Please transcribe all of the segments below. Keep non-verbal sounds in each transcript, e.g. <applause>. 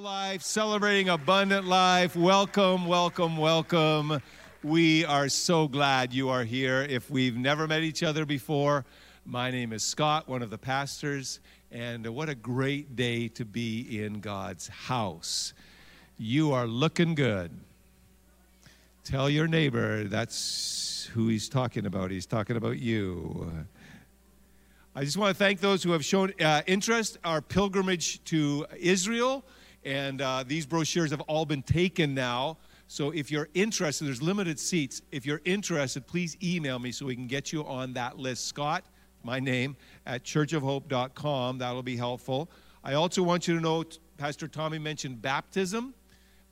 life, celebrating abundant life. Welcome, welcome, welcome. We are so glad you are here. If we've never met each other before, my name is Scott, one of the pastors, and what a great day to be in God's house. You are looking good. Tell your neighbor that's who he's talking about. He's talking about you. I just want to thank those who have shown uh, interest. Our pilgrimage to Israel and uh, these brochures have all been taken now. So if you're interested, there's limited seats. If you're interested, please email me so we can get you on that list. Scott, my name, at churchofhope.com. That'll be helpful. I also want you to know Pastor Tommy mentioned baptism.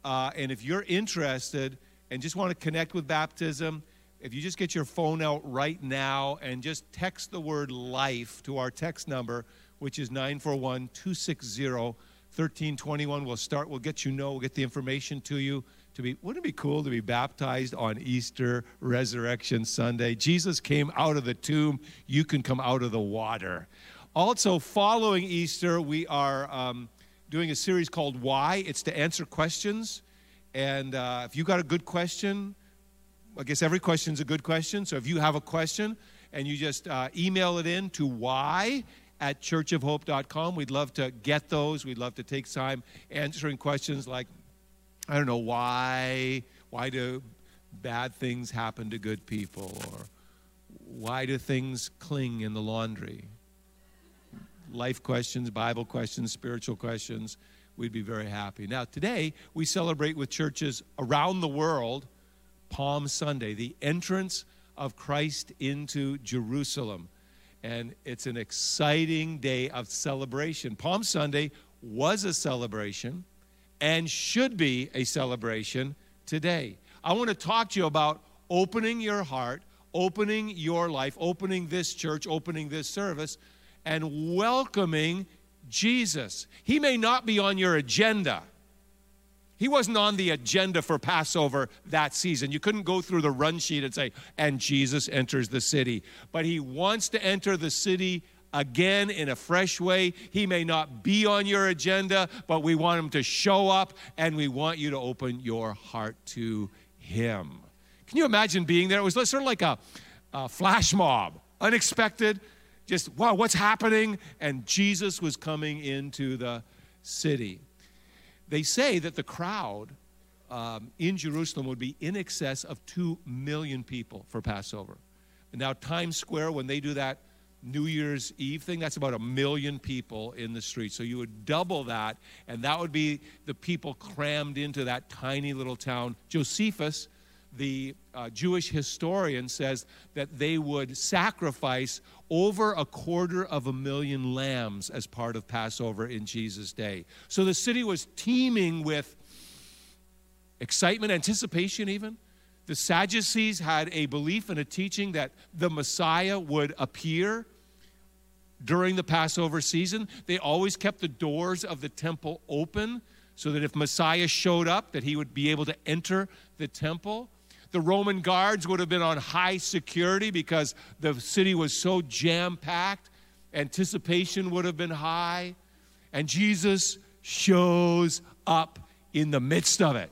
Uh, and if you're interested and just want to connect with baptism, if you just get your phone out right now and just text the word life to our text number, which is 941 260 1321 we'll start we'll get you know we'll get the information to you to be wouldn't it be cool to be baptized on easter resurrection sunday? Jesus came out of the tomb. You can come out of the water. Also following easter we are um, doing a series called why? It's to answer questions. And uh, if you got a good question i guess every question is a good question. So if you have a question and you just uh, email it in to why at churchofhope.com. We'd love to get those. We'd love to take time answering questions like, I don't know, why, why do bad things happen to good people? Or why do things cling in the laundry? Life questions, Bible questions, spiritual questions. We'd be very happy. Now, today we celebrate with churches around the world Palm Sunday, the entrance of Christ into Jerusalem and it's an exciting day of celebration. Palm Sunday was a celebration and should be a celebration today. I want to talk to you about opening your heart, opening your life, opening this church, opening this service, and welcoming Jesus. He may not be on your agenda. He wasn't on the agenda for Passover that season. You couldn't go through the run sheet and say, and Jesus enters the city. But he wants to enter the city again in a fresh way. He may not be on your agenda, but we want him to show up and we want you to open your heart to him. Can you imagine being there? It was sort of like a, a flash mob, unexpected, just, wow, what's happening? And Jesus was coming into the city they say that the crowd um, in Jerusalem would be in excess of 2 million people for Passover. Now, Times Square, when they do that New Year's Eve thing, that's about a million people in the street. So you would double that, and that would be the people crammed into that tiny little town. Josephus, the uh, Jewish historian, says that they would sacrifice over a quarter of a million lambs as part of Passover in Jesus' day. So the city was teeming with excitement, anticipation, even. The Sadducees had a belief and a teaching that the Messiah would appear during the Passover season. They always kept the doors of the temple open so that if Messiah showed up that he would be able to enter the temple. The Roman guards would have been on high security because the city was so jam packed. Anticipation would have been high. And Jesus shows up in the midst of it,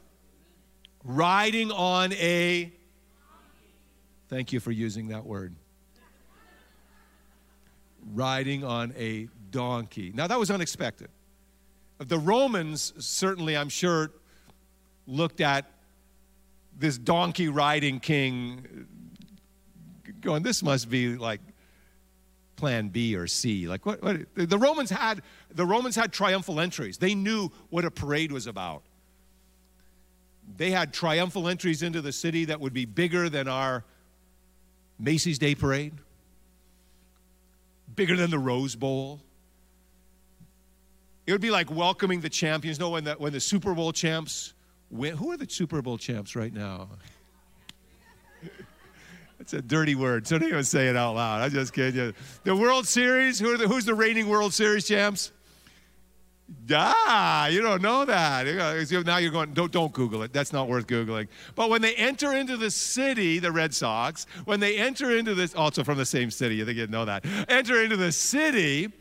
riding on a. Thank you for using that word. Riding on a donkey. Now, that was unexpected. The Romans, certainly, I'm sure, looked at this donkey riding king going, this must be like plan B or C. Like what, what, the Romans had the Romans had triumphal entries. They knew what a parade was about. They had triumphal entries into the city that would be bigger than our Macy's Day Parade, bigger than the Rose Bowl. It would be like welcoming the champions. No, when the, when the Super Bowl champs win. Who are the Super Bowl champs right now? <laughs> That's a dirty word. So don't even say it out loud. I just kidding you. The World Series, who the, who's the reigning World Series champs? Ah, you don't know that. Now you're going, don't, don't Google it. That's not worth Googling. But when they enter into the city, the Red Sox, when they enter into this, also from the same city, you think you'd know that, enter into the city,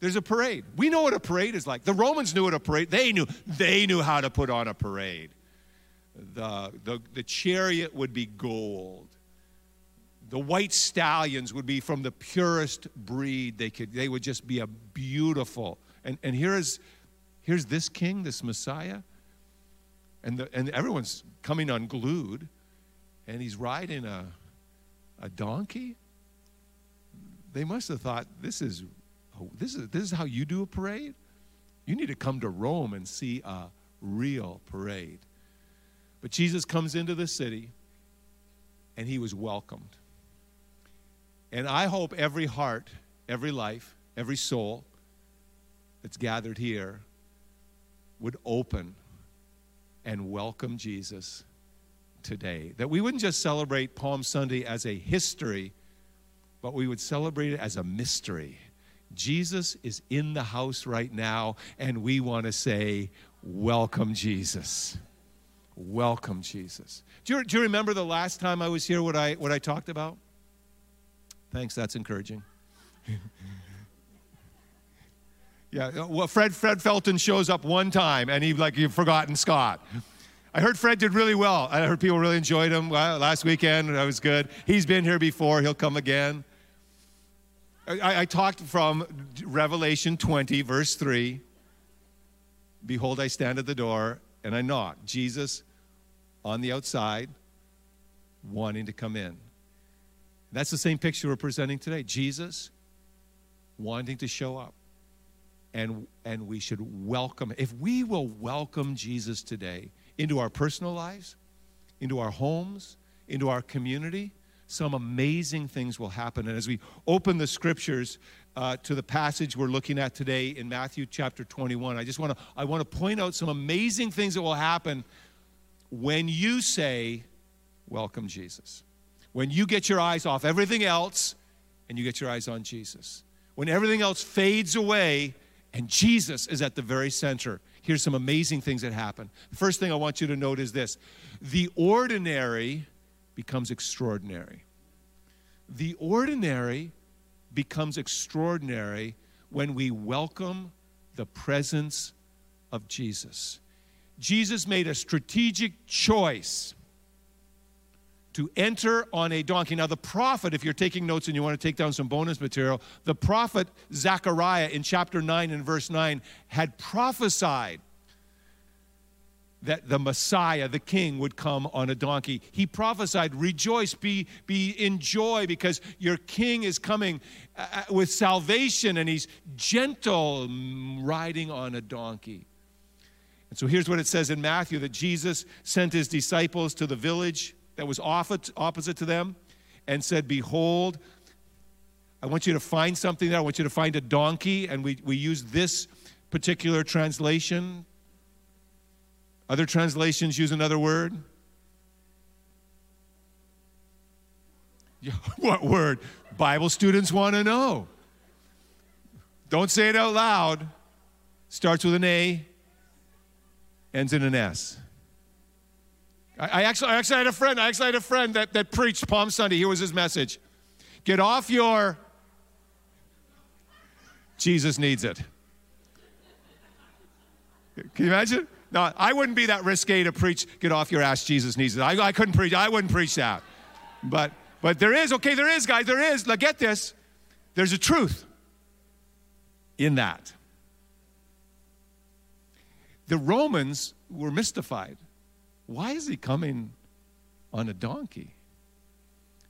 There's a parade. We know what a parade is like. The Romans knew what a parade. They knew they knew how to put on a parade. The, the, the chariot would be gold. The white stallions would be from the purest breed. They could they would just be a beautiful. And and here is here's this king, this Messiah. And the, and everyone's coming unglued, and he's riding a a donkey. They must have thought this is oh, this is this is how you do a parade. You need to come to Rome and see a real parade. But Jesus comes into the city and he was welcomed. And I hope every heart, every life, every soul that's gathered here would open and welcome Jesus today. That we wouldn't just celebrate Palm Sunday as a history, but we would celebrate it as a mystery. Jesus is in the house right now, and we want to say, Welcome, Jesus. Welcome, Jesus. Do you, do you remember the last time I was here, what I, what I talked about? Thanks, that's encouraging. <laughs> yeah, uh, well, Fred, Fred Felton shows up one time, and he like, you've forgotten Scott. I heard Fred did really well. I heard people really enjoyed him last weekend. That was good. He's been here before. He'll come again. I, I talked from Revelation 20, verse 3. Behold, I stand at the door and I knock. Jesus on the outside, wanting to come in. That's the same picture we're presenting today. Jesus wanting to show up. And, and we should welcome, if we will welcome Jesus today into our personal lives, into our homes, into our community, some amazing things will happen. And as we open the scriptures uh, to the passage we're looking at today in Matthew chapter 21, I just want to I want to point out some amazing things that will happen when you say, Welcome, Jesus. When you get your eyes off everything else and you get your eyes on Jesus. When everything else fades away and Jesus is at the very center. Here's some amazing things that happen. The first thing I want you to note is this the ordinary becomes extraordinary. The ordinary becomes extraordinary when we welcome the presence of Jesus. Jesus made a strategic choice to enter on a donkey. Now, the prophet, if you're taking notes and you want to take down some bonus material, the prophet Zechariah in chapter 9 and verse 9 had prophesied that the Messiah, the King, would come on a donkey. He prophesied, Rejoice, be, be in joy, because your King is coming uh, uh, with salvation, and he's gentle, riding on a donkey. And so here's what it says in Matthew that Jesus sent his disciples to the village that was opposite to them and said, Behold, I want you to find something there. I want you to find a donkey. And we, we use this particular translation. Other translations use another word. <laughs> what word? Bible students want to know. Don't say it out loud. Starts with an A, ends in an S. I, I, actually, I actually had a friend, I actually had a friend that, that preached Palm Sunday. Here was his message. Get off your Jesus needs it. Can you imagine? No, I wouldn't be that risque to preach, get off your ass, Jesus needs it. I, I couldn't preach, I wouldn't preach that. But but there is, okay, there is, guys, there is. Now get this. There's a truth in that. The Romans were mystified. Why is he coming on a donkey?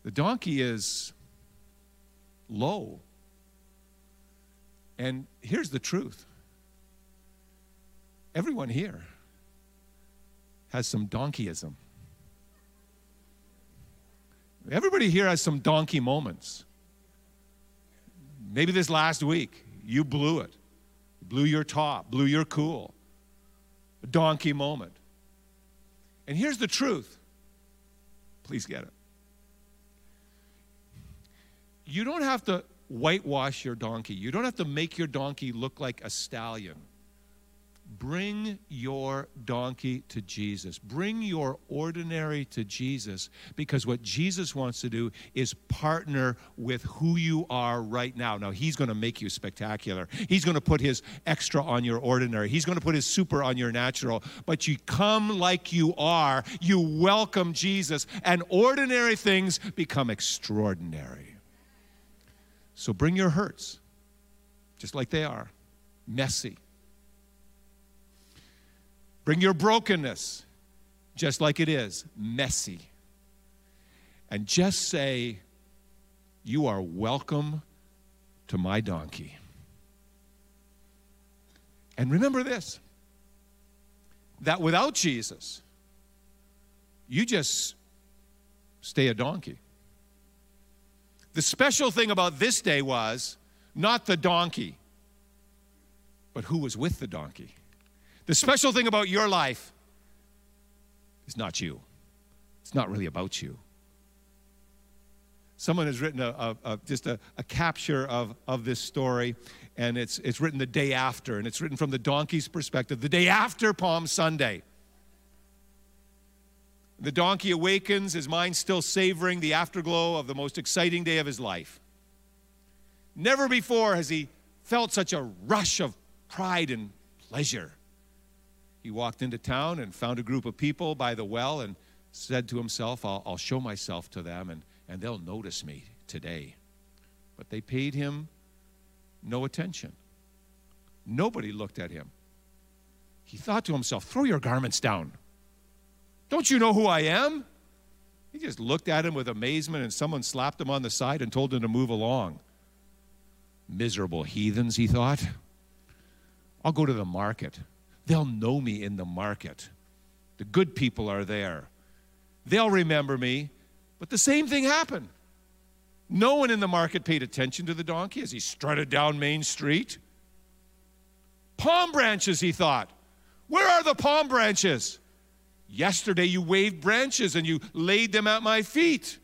The donkey is low. And here's the truth everyone here has some donkeyism. Everybody here has some donkey moments. Maybe this last week, you blew it. Blew your top, blew your cool. A donkey moment. And here's the truth. Please get it. You don't have to whitewash your donkey. You don't have to make your donkey look like a stallion. Bring your donkey to Jesus. Bring your ordinary to Jesus because what Jesus wants to do is partner with who you are right now. Now, He's going to make you spectacular. He's going to put His extra on your ordinary, He's going to put His super on your natural. But you come like you are, you welcome Jesus, and ordinary things become extraordinary. So bring your hurts, just like they are, messy Bring your brokenness, just like it is, messy. And just say, You are welcome to my donkey. And remember this that without Jesus, you just stay a donkey. The special thing about this day was not the donkey, but who was with the donkey. The special thing about your life is not you, it's not really about you. Someone has written a, a, a just a, a capture of, of this story, and it's, it's written the day after, and it's written from the donkey's perspective, the day after Palm Sunday. The donkey awakens, his mind still savoring the afterglow of the most exciting day of his life. Never before has he felt such a rush of pride and pleasure. He walked into town and found a group of people by the well and said to himself, I'll, I'll show myself to them and, and they'll notice me today. But they paid him no attention. Nobody looked at him. He thought to himself, Throw your garments down. Don't you know who I am? He just looked at him with amazement, and someone slapped him on the side and told him to move along. Miserable heathens, he thought. I'll go to the market. They'll know me in the market. The good people are there. They'll remember me. But the same thing happened. No one in the market paid attention to the donkey as he strutted down Main Street. Palm branches, he thought. Where are the palm branches? Yesterday you waved branches and you laid them at my feet.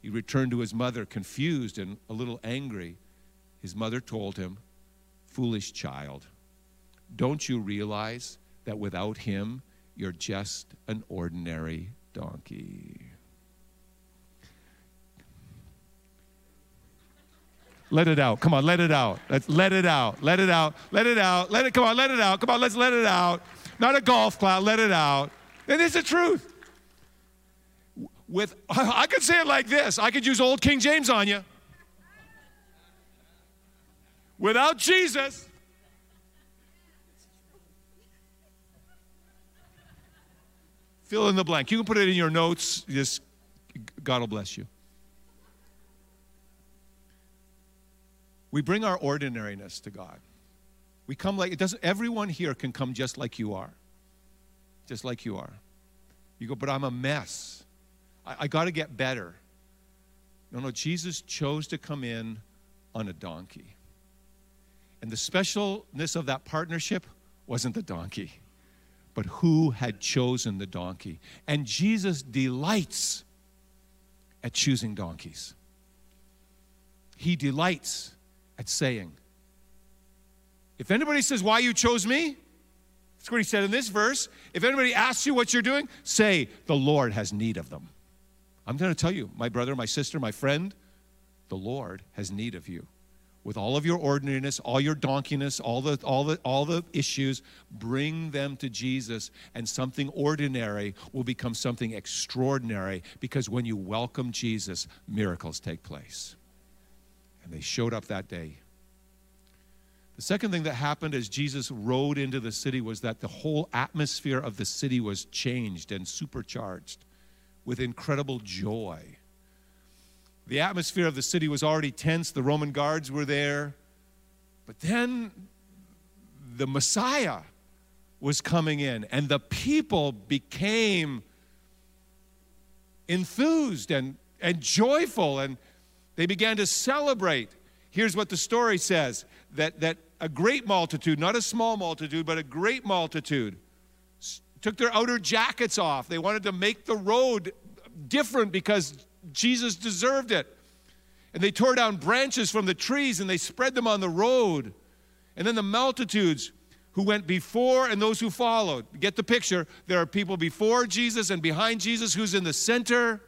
He returned to his mother, confused and a little angry. His mother told him, Foolish child. Don't you realize that without him, you're just an ordinary donkey? Let it out. Come on, let it out. Let's let it out. Let it out. Let it out. Let it come on, let it out. Come on, let's let it out. Not a golf cloud, let it out. And it's the truth. With <laughs> I could say it like this. I could use old King James on you. Without Jesus, Fill in the blank. You can put it in your notes. Just God will bless you. We bring our ordinariness to God. We come like it doesn't everyone here can come just like you are. Just like you are. You go, but I'm a mess. I, I got to get better. No, no, Jesus chose to come in on a donkey. And the specialness of that partnership wasn't the donkey but who had chosen the donkey. And Jesus delights at choosing donkeys. He delights at saying, If anybody says, Why you chose me? That's what he said in this verse. If anybody asks you what you're doing, say, The Lord has need of them. I'm going to tell you, my brother, my sister, my friend, the Lord has need of you with all of your ordinariness, all your donkeyness, all the, all, the, all the issues, bring them to Jesus, and something ordinary will become something extraordinary because when you welcome Jesus, miracles take place. And they showed up that day. The second thing that happened as Jesus rode into the city was that the whole atmosphere of the city was changed and supercharged with incredible joy. The atmosphere of the city was already tense, the Roman guards were there. But then the Messiah was coming in, and the people became enthused and, and joyful, and they began to celebrate. Here's what the story says that, that a great multitude, not a small multitude, but a great multitude, took their outer jackets off. They wanted to make the road different because Jesus deserved it. And they tore down branches from the trees and they spread them on the road. And then the multitudes who went before and those who followed. Get the picture. There are people before Jesus and behind Jesus. Who's in the center?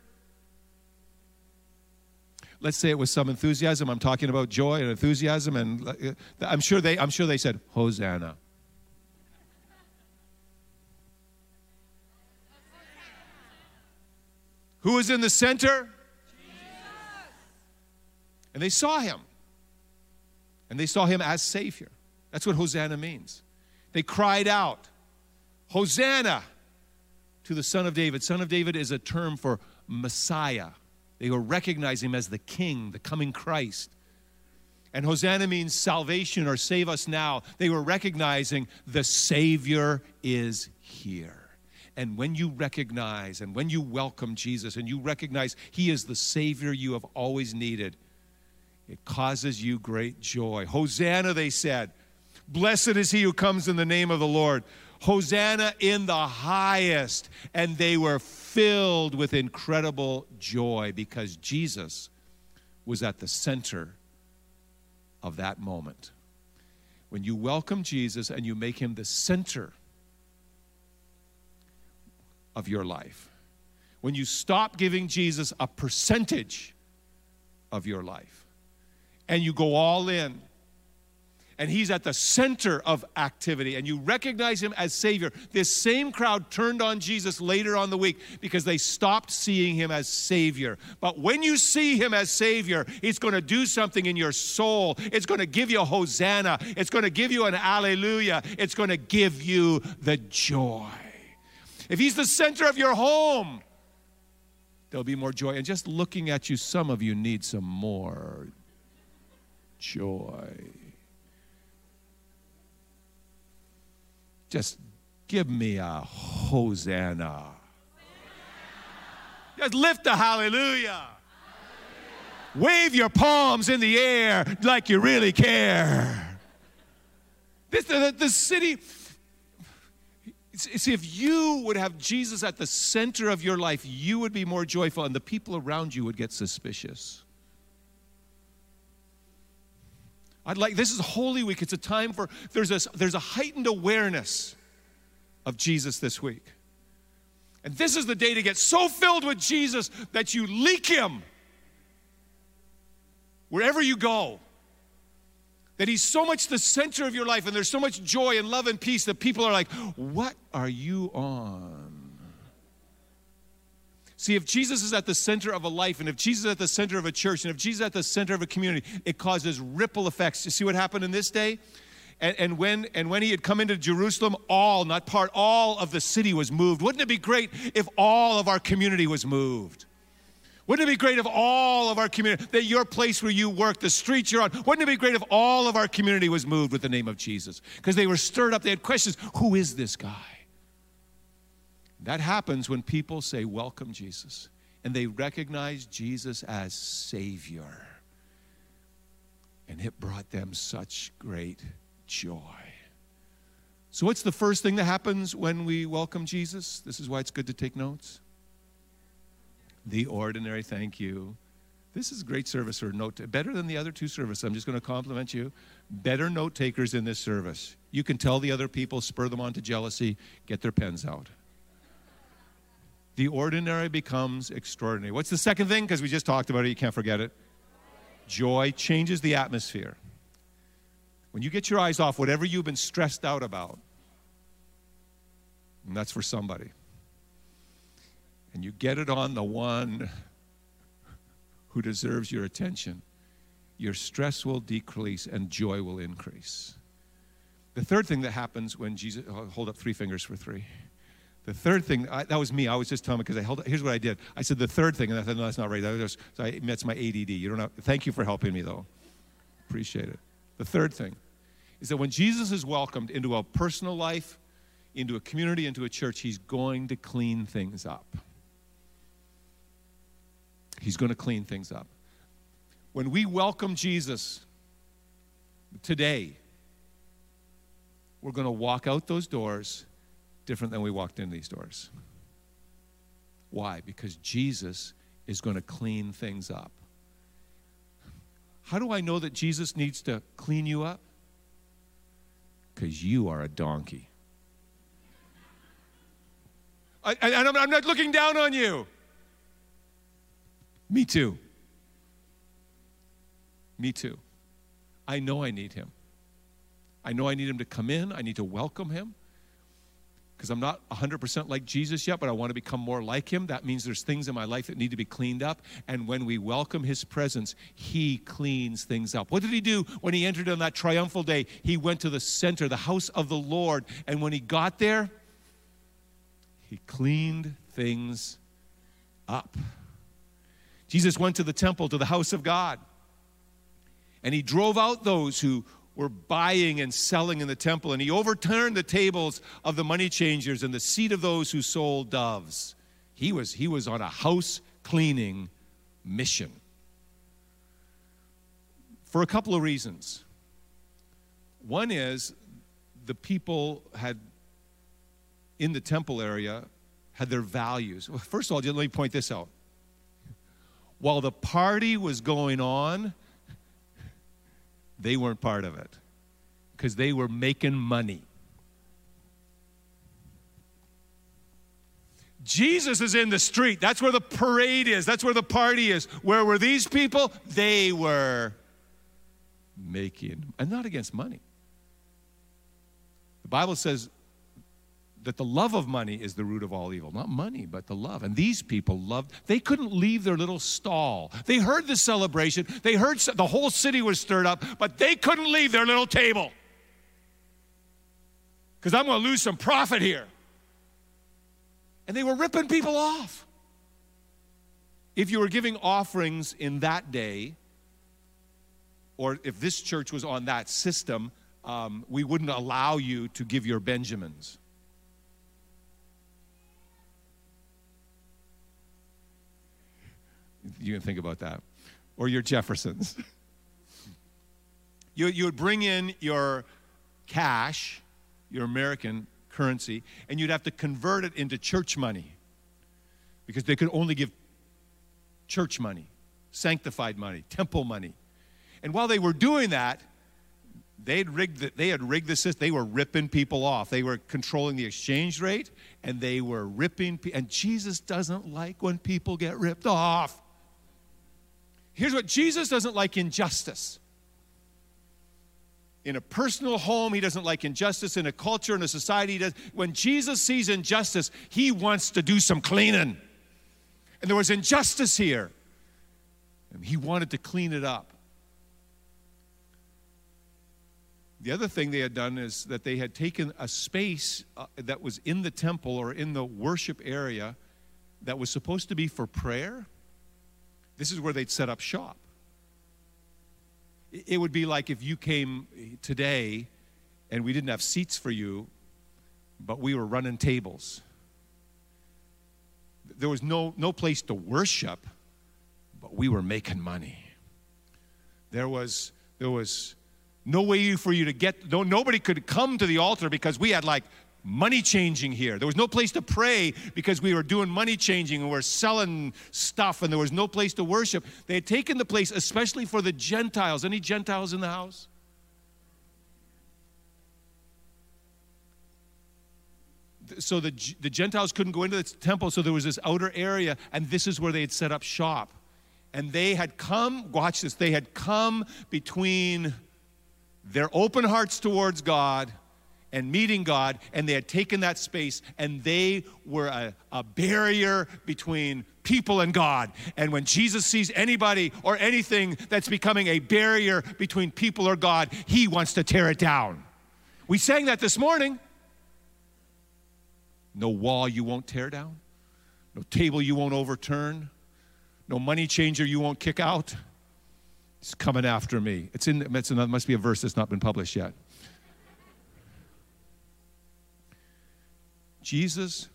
Let's say it with some enthusiasm. I'm talking about joy and enthusiasm, and uh, I'm sure they, I'm sure they said, Hosanna. Who was in the center? And they saw him. And they saw him as Savior. That's what Hosanna means. They cried out, Hosanna to the Son of David. Son of David is a term for Messiah. They will recognize him as the King, the coming Christ. And Hosanna means salvation or save us now. They were recognizing the Savior is here. And when you recognize and when you welcome Jesus and you recognize He is the Savior you have always needed, it causes you great joy. Hosanna, they said. Blessed is he who comes in the name of the Lord. Hosanna in the highest. And they were filled with incredible joy because Jesus was at the center of that moment. When you welcome Jesus and you make him the center of your life, when you stop giving Jesus a percentage of your life and you go all in and he's at the center of activity, and you recognize him as Savior. This same crowd turned on Jesus later on the week because they stopped seeing him as Savior. But when you see him as Savior, it's going to do something in your soul. It's going to give you a Hosanna, it's going to give you an Alleluia, it's going to give you the joy. If he's the center of your home, there'll be more joy. And just looking at you, some of you need some more joy. Just give me a hosanna. Just lift a hallelujah. Wave your palms in the air like you really care. This, the, the city, see, if you would have Jesus at the center of your life, you would be more joyful, and the people around you would get suspicious. I'd like this is Holy Week. It's a time for there's a there's a heightened awareness of Jesus this week. And this is the day to get so filled with Jesus that you leak him wherever you go. That he's so much the center of your life and there's so much joy and love and peace that people are like, "What are you on?" See, if Jesus is at the center of a life, and if Jesus is at the center of a church, and if Jesus is at the center of a community, it causes ripple effects. You see what happened in this day? And, and, when, and when he had come into Jerusalem, all, not part, all of the city was moved. Wouldn't it be great if all of our community was moved? Wouldn't it be great if all of our community, that your place where you work, the streets you're on, wouldn't it be great if all of our community was moved with the name of Jesus? Because they were stirred up, they had questions. Who is this guy? That happens when people say, Welcome, Jesus, and they recognize Jesus as Savior. And it brought them such great joy. So, what's the first thing that happens when we welcome Jesus? This is why it's good to take notes. The ordinary thank you. This is great service for note, better than the other two services. I'm just going to compliment you. Better note takers in this service. You can tell the other people, spur them on to jealousy, get their pens out the ordinary becomes extraordinary. What's the second thing? Because we just talked about it, you can't forget it. Joy changes the atmosphere. When you get your eyes off whatever you've been stressed out about, and that's for somebody, and you get it on the one who deserves your attention, your stress will decrease and joy will increase. The third thing that happens when Jesus, oh, hold up three fingers for three. The third thing, I, that was me. I was just telling because I held. Up here's what I did. I said the third thing, and I thought, no, that's not right. That was, so I, that's my ADD. You don't. Thank you for helping me, though. Appreciate it. The third thing is that when Jesus is welcomed into a personal life, into a community, into a church, he's going to clean things up. He's going to clean things up. When we welcome Jesus today, we're going to walk out those doors different than we walked in these doors. Why? Because Jesus is going to clean things up. How do I know that Jesus needs to clean you up? Because you are a donkey. I, and I'm, I'm not looking down on you. Me too. Me too. I know I need him. I know I need him to come in. I need to welcome him because I'm not 100% like Jesus yet, but I want to become more like him. That means there's things in my life that need to be cleaned up. And when we welcome his presence, he cleans things up. What did he do when he entered on that triumphal day? He went to the center, the house of the Lord. And when he got there, he cleaned things up. Jesus went to the temple, to the house of God, and he drove out those who were buying and selling in the temple, and he overturned the tables of the money changers and the seat of those who sold doves. He was, he was on a house cleaning mission for a couple of reasons. One is the people had in the temple area had their values. First of all, let me point this out. While the party was going on, they weren't part of it because they were making money. Jesus is in the street. That's where the parade is. That's where the party is. Where were these people? They were making, and not against money. The Bible says that the love of money is the root of all evil. Not money, but the love. And these people loved, they couldn't leave their little stall. They heard the celebration, they heard the whole city was stirred up, but they couldn't leave their little table. Because I'm going to lose some profit here. And they were ripping people off. If you were giving offerings in that day, or if this church was on that system, um, we wouldn't allow you to give your Benjamins. You can think about that. Or your Jeffersons. <laughs> you, you would bring in your cash, your American currency, and you'd have to convert it into church money because they could only give church money, sanctified money, temple money. And while they were doing that, they had rigged the, they had rigged the system. They were ripping people off. They were controlling the exchange rate, and they were ripping. And Jesus doesn't like when people get ripped off. Here's what Jesus doesn't like injustice. In a personal home, he doesn't like injustice. In a culture, in a society, he does. When Jesus sees injustice, he wants to do some cleaning. And there was injustice here. And he wanted to clean it up. The other thing they had done is that they had taken a space uh, that was in the temple or in the worship area that was supposed to be for prayer this is where they'd set up shop. It would be like if you came eh, today and we didn't have seats for you, but we were running tables. There was no, no place to worship, but we were making money. There was, there was no way for you to get, no, nobody could come to the altar because we had like money changing here. There was no place to pray because we were doing money changing and we are selling stuff and there was no place to worship. They had taken the place, especially for the Gentiles. Any Gentiles in the house? So the, the Gentiles couldn't go into the temple, so there was this outer area, and this is where they had set up shop. And they had come, watch this, they had come between their open hearts towards God and meeting God, and they had taken that space, and they were a, a, barrier between people and God. And when Jesus sees anybody or anything that's becoming a barrier between people or God, he wants to tear it down. We sang that this morning. No wall you won't tear down, no table you won't overturn, no money changer you won't kick out. It's coming after me. It's in, it's it must be a verse that's not been published yet. Jesus,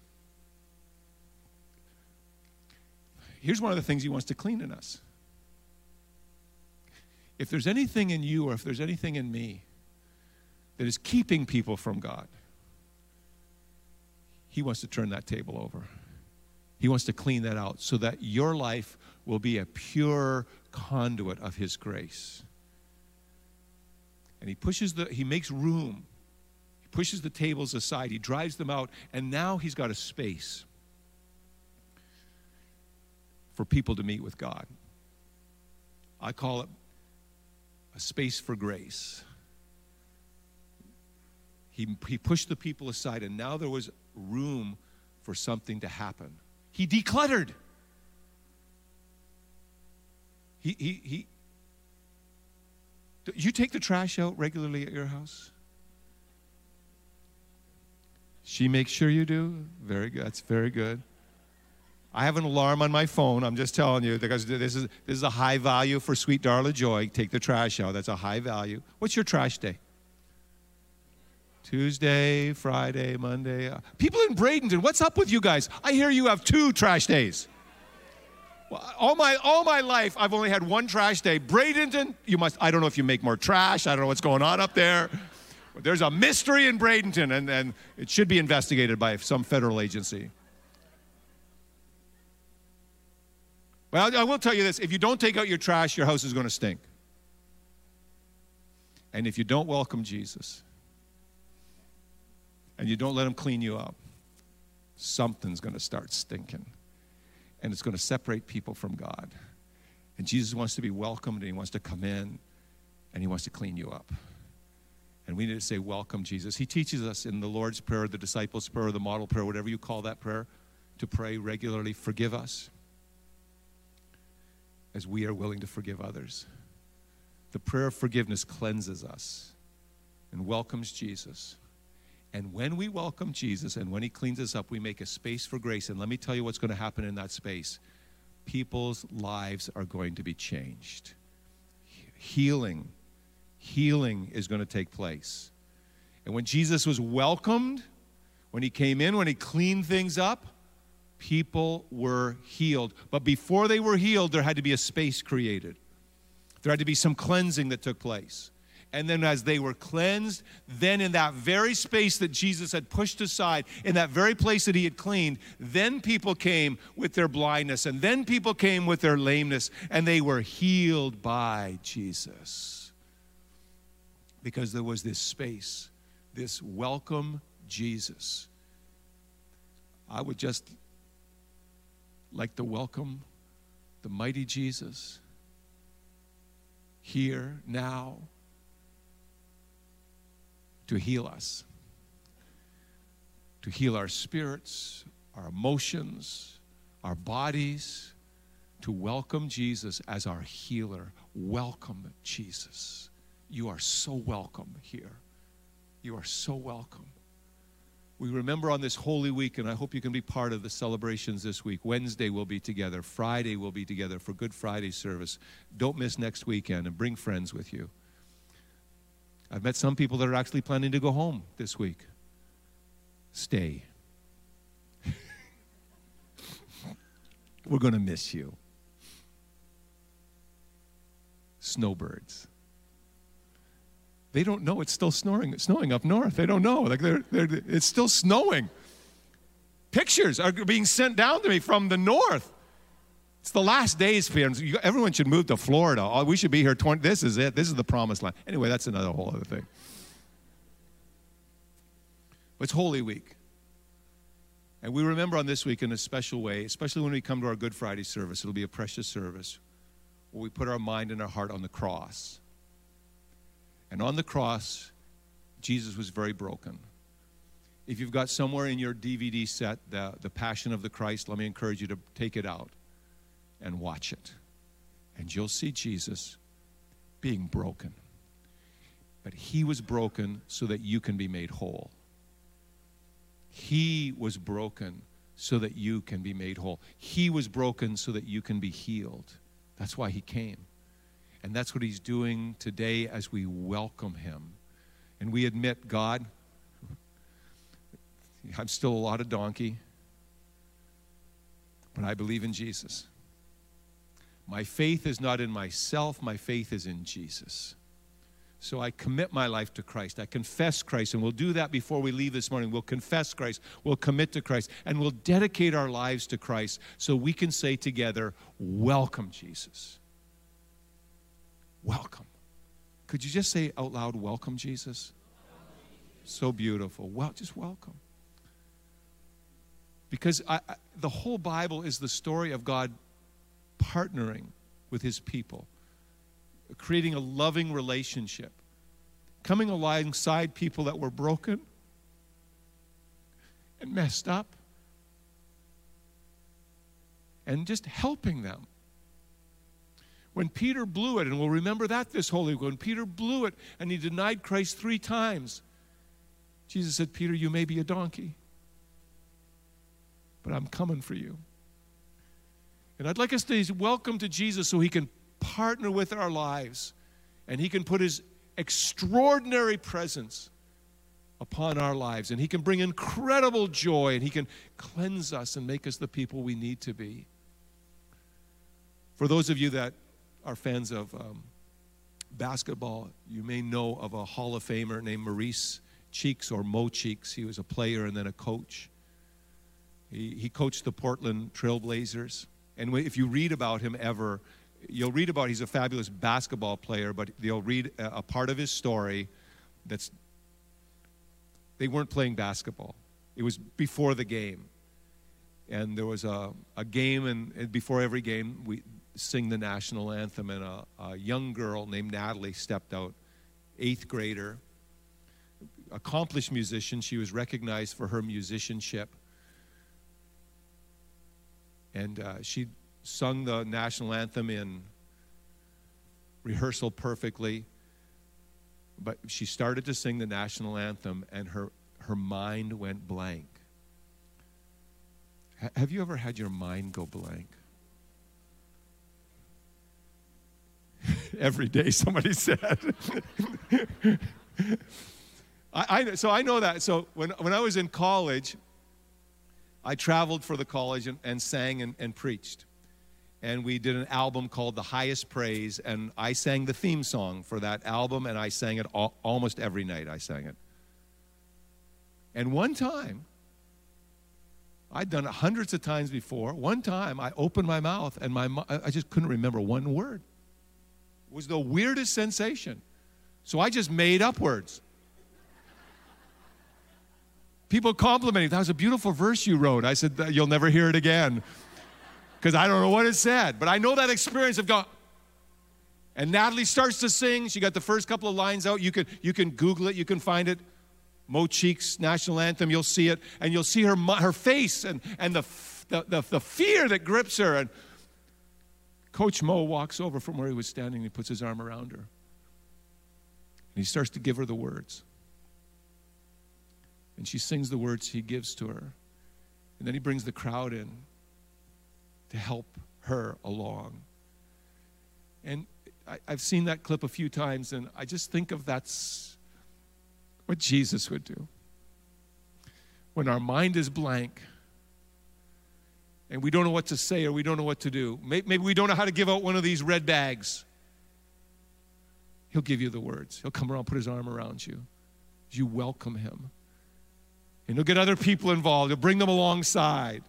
here's one of the things he wants to clean in us. If there's anything in you or if there's anything in me that is keeping people from God, he wants to turn that table over. He wants to clean that out so that your life will be a pure conduit of his grace. And he pushes the he makes room pushes the tables aside, he drives them out, and now he's got a space for people to meet with God. I call it a space for grace. He, he pushed the people aside, and now there was room for something to happen. He decluttered. He, he, he, you take the trash out regularly at your house? She makes sure you do? Very good. That's very good. I have an alarm on my phone. I'm just telling you because this is this is a high value for sweet Darla Joy. Take the trash out. That's a high value. What's your trash day? Tuesday, Friday, Monday. Uh, people in Bradenton, what's up with you guys? I hear you have two trash days. All my all my life, I've only had one trash day. Bradenton, you must. I don't know if you make more trash. I don't know what's going on up there. There's a mystery in Bradenton, and, and it should be investigated by some federal agency. Well, I will tell you this if you don't take out your trash, your house is going to stink. And if you don't welcome Jesus and you don't let him clean you up, something's going to start stinking. And it's going to separate people from God. And Jesus wants to be welcomed and he wants to come in and he wants to clean you up. And we need to say, Welcome, Jesus. He teaches us in the Lord's Prayer, the disciples' prayer, the model prayer, whatever you call that prayer, to pray regularly, forgive us as we are willing to forgive others. The prayer of forgiveness cleanses us and welcomes Jesus. And when we welcome Jesus and when he cleans us up, we make a space for grace. And let me tell you what's going to happen in that space people's lives are going to be changed. Healing, healing is going to take place. And when Jesus was welcomed, when he came in, when he cleaned things up, people were healed. But before they were healed, there had to be a space created. There had to be some cleansing that took place. And then, as they were cleansed, then in that very space that Jesus had pushed aside, in that very place that he had cleaned, then people came with their blindness, and then people came with their lameness, and they were healed by Jesus. Because there was this space, this welcome Jesus. I would just like to welcome the mighty Jesus here, now, to heal us, to heal our spirits, our emotions, our bodies, to welcome Jesus as our healer. Welcome, Jesus. You are so welcome here. You are so welcome we remember on this Holy Week, and I hope you can be part of the celebrations this week. Wednesday we'll be together, Friday we'll be together for Good Friday service. Don't miss next weekend and bring friends with you. I've met some people that are actually planning to go home this week. Stay. <laughs> We're going to miss you. Snowbirds they don't know it's still snowing, snowing up north. They don't know. Like they're, they're, it's still snowing. Pictures are being sent down to me from the north. It's the last days, friends. Everyone should move to Florida. Oh, we should be here 20. This is it. This is the promised land. Anyway, that's another whole other thing. But it's Holy Week. And we remember on this week in a special way, especially when we come to our Good Friday service. It'll be a precious service where we put our mind and our heart on the cross and on the cross, Jesus was very broken. If you've got somewhere in your DVD set the, the Passion of the Christ, let me encourage you to take it out and watch it. And you'll see Jesus being broken. But he was broken so that you can be made whole. He was broken so that you can be made whole. He was broken so that you can be healed. That's why he came. And that's what he's doing today as we welcome him. And we admit, God, I'm still a lot of donkey, but I believe in Jesus. My faith is not in myself, my faith is in Jesus. So I commit my life to Christ. I confess Christ, and we'll do that before we leave this morning. We'll confess Christ, we'll commit to Christ, and we'll dedicate our lives to Christ so we can say together, Welcome, Jesus welcome. Could you just say out loud, welcome, Jesus? So beautiful. Well, just welcome. Because I, I, the whole Bible is the story of God partnering with his people, creating a loving relationship, coming alongside people that were broken and messed up, and just helping them. When Peter blew it, and we'll remember that this Holy Week, when Peter blew it and he denied Christ three times, Jesus said, Peter, you may be a donkey, but I'm coming for you. And I'd like us to welcome to Jesus so he can partner with our lives and he can put his extraordinary presence upon our lives and he can bring incredible joy and he can cleanse us and make us the people we need to be. For those of you that are fans of um, basketball, you may know of a Hall of Famer named Maurice Cheeks or Mo Cheeks. He was a player and then a coach. He, he coached the Portland Trailblazers. And if you read about him ever, you'll read about he's a fabulous basketball player, but you'll read a, a part of his story that's they weren't playing basketball. It was before the game. And there was a, a game, and, and before every game, we sing the national anthem, and a, a young girl named Natalie stepped out, eighth grader, accomplished musician. She was recognized for her musicianship and uh, she sung the national anthem in rehearsal perfectly. But she started to sing the national anthem, and her, her mind went blank. H- have you ever had your mind go blank? Every day, somebody <laughs> said. I, I, so I know that. So when, when I was in college, I traveled for the college and, and sang and, and preached. And we did an album called The Highest Praise, and I sang the theme song for that album, and I sang it all, almost every night. I sang it. And one time, I'd done it hundreds of times before. One time, I opened my mouth, and my I just couldn't remember one word. Was the weirdest sensation. So I just made up words. People complimenting, that was a beautiful verse you wrote. I said, You'll never hear it again. Because I don't know what it said. But I know that experience of going, and Natalie starts to sing. She got the first couple of lines out. You can, you can Google it, you can find it. Mo Cheeks national anthem, you'll see it, and you'll see her, her face and, and the, the, the, the fear that grips her. And Coach Mo walks over from where he was standing and he puts his arm around her. And he starts to give her the words. And she sings the words he gives to her. And then he brings the crowd in to help her along. And I, have seen that clip a few times, and I just think of that's what Jesus would do. When our mind is blank and we don't know what to say or we don't know what to do, maybe we don't know how to give out one of these red bags. He'll give you the words. He'll come around, put his arm around you. You welcome him. And he'll get other people involved, he'll bring them alongside.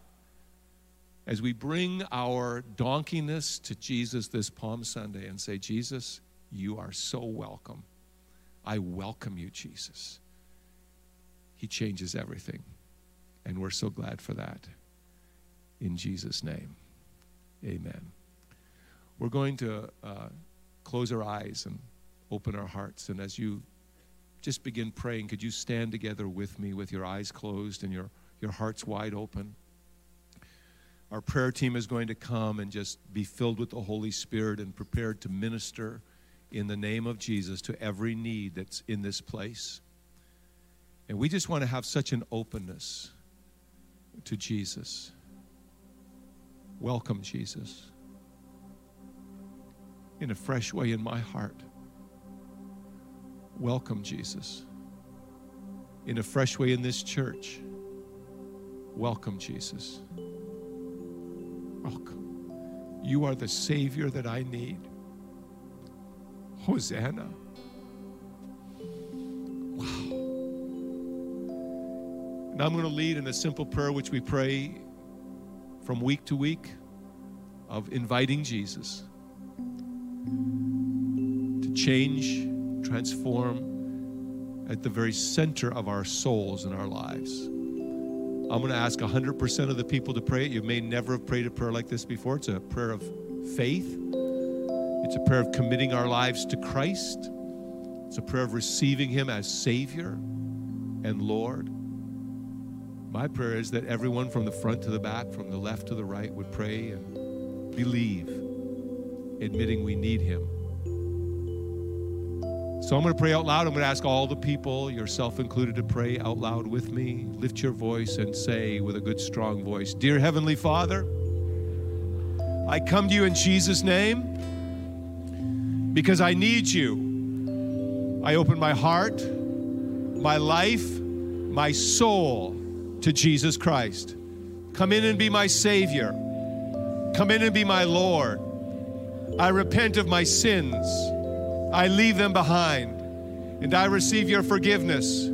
As we bring our donkeyness to Jesus this Palm Sunday and say, Jesus, you are so welcome. I welcome you, Jesus. He changes everything. And we're so glad for that. In Jesus' name, amen. We're going to uh, close our eyes and open our hearts. And as you just begin praying. Could you stand together with me with your eyes closed and your, your hearts wide open? Our prayer team is going to come and just be filled with the Holy Spirit and prepared to minister in the name of Jesus to every need that's in this place. And we just want to have such an openness to Jesus. Welcome, Jesus, in a fresh way in my heart. Welcome, Jesus. In a fresh way in this church. Welcome, Jesus. Welcome. You are the Savior that I need. Hosanna. Wow. And I'm going to lead in a simple prayer which we pray from week to week of inviting Jesus to change transform, at the very center of our souls and our lives. I'm going to ask 100% of the people to pray it. You may never have prayed a prayer like this before. It's a prayer of faith, it's a prayer of committing our lives to Christ, it's a prayer of receiving Him as Savior and Lord. My prayer is that everyone from the front to the back, from the left to the right, would pray and believe, admitting we need Him. So I'm going to pray out loud. I'm going to ask all the people, yourself included, to pray out loud with me. Lift your voice and say with a good, strong voice Dear Heavenly Father, I come to you in Jesus' name because I need you. I open my heart, my life, my soul to Jesus Christ. Come in and be my Savior. Come in and be my Lord. I repent of my sins. I leave them behind. And I receive your forgiveness,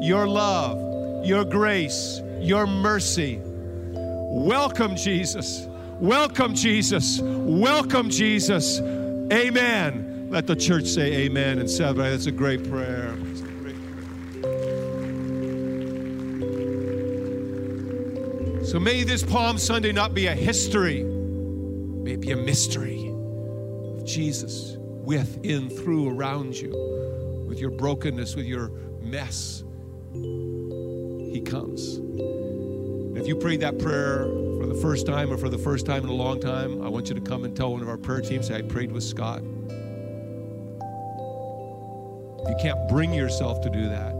your love, your grace, your mercy. Welcome, Jesus. Welcome, Jesus. Welcome, Jesus. Amen. Let the church say amen and celebrate. That's a great prayer. So may this Palm Sunday not be a history, may it be a mystery of Jesus with, in, through, around you, with your brokenness, with your mess. He comes. if you prayed that prayer for the first time or for the first time in a long time, I want you to come and tell one of our prayer teams, I prayed with Scott. If you can't bring yourself to do that,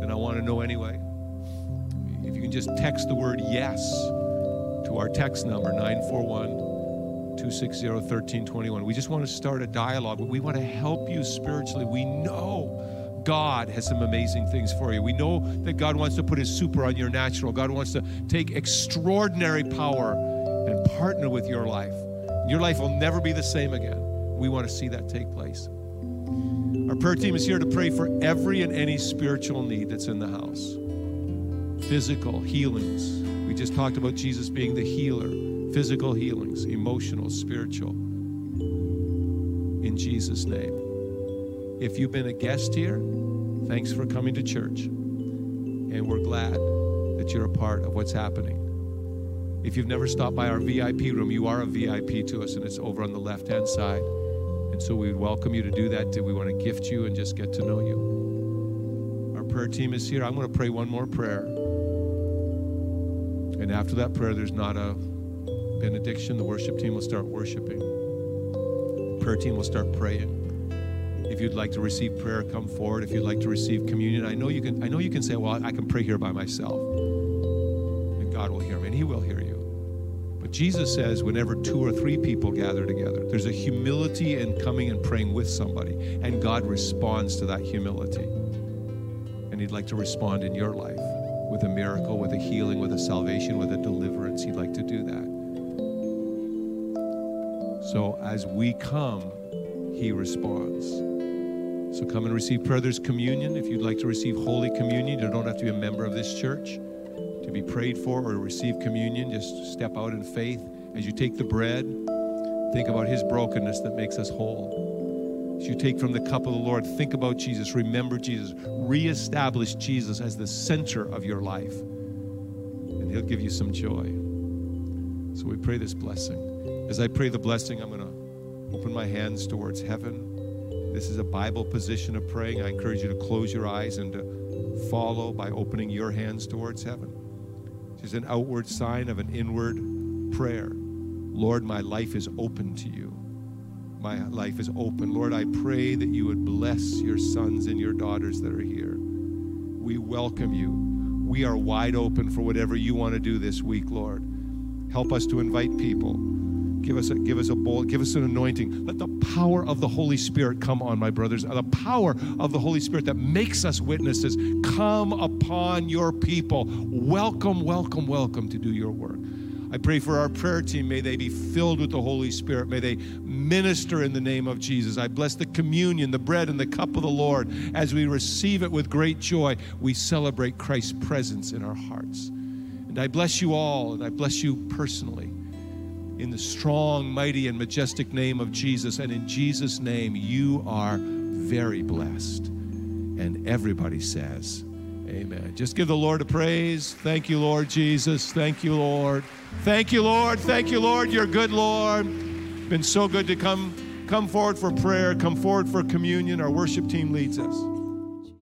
then I want to know anyway. Can just text the word yes to our text number, 941 260 1321. We just want to start a dialogue, we want to help you spiritually. We know God has some amazing things for you. We know that God wants to put his super on your natural. God wants to take extraordinary power and partner with your life. Your life will never be the same again. We want to see that take place. Our prayer team is here to pray for every and any spiritual need that's in the house physical healings. We just talked about Jesus being the healer physical healings, emotional, spiritual. In Jesus' name. If you've been a guest here, thanks for coming to church. And we're glad that you're a part of what's happening. If you've never stopped by our VIP room, you are a VIP to us, and it's over on the left hand side. And so we would welcome you to do that. We want to gift you and just get to know you. Our prayer team is here. I'm going to pray one more prayer. And after that prayer, there's not a benediction, the worship team will start worshiping. The prayer team will start praying. If you'd like to receive prayer, come forward. If you'd like to receive communion, I know you can. I know you can say, "Well, I can pray here by myself," and God will hear me, and He will hear you. But Jesus says, whenever two or three people gather together, there's a humility in coming and praying with somebody, and God responds to that humility. And He'd like to respond in your life with a miracle, with a healing, with a salvation, with a deliverance. He'd like to do that. So as we come, He responds. So come and receive prayer. There's communion. If you'd like to receive Holy Communion, you don't have to be a member of this church to be prayed for or receive communion. Just step out in faith. As you take the bread, think about His brokenness that makes us whole. As you take from the cup of the Lord, think about Jesus. Remember Jesus. Reestablish Jesus as the center of your life. And He'll give you some joy. So we pray this blessing. As I pray the blessing, I'm going to open my hands towards heaven. This is a Bible position of praying. I encourage you to close your eyes and to follow by opening your hands towards heaven. It's an outward sign of an inward prayer. Lord, my life is open to you. My life is open. Lord, I pray that you would bless your sons and your daughters that are here. We welcome you. We are wide open for whatever you want to do this week, Lord. Help us to invite people Give us a, give us a bowl, give us an anointing. Let the power of the Holy Spirit come on, my brothers. The power of the Holy Spirit that makes us witnesses come upon your people. Welcome, welcome, welcome to do your work. I pray for our prayer team. May they be filled with the Holy Spirit. May they minister in the name of Jesus. I bless the communion, the bread, and the cup of the Lord. As we receive it with great joy, we celebrate Christ's presence in our hearts. And I bless you all, and I bless you personally in the strong, mighty, and majestic name of Jesus. And in Jesus' name, you are very blessed. And everybody says, Amen. Just give the Lord a praise. Thank you, Lord Jesus. Thank you, Lord. Thank you, Lord. Thank you, Lord. You're good, Lord. Been so good to come come forward for prayer, come forward for communion. Our worship team leads us.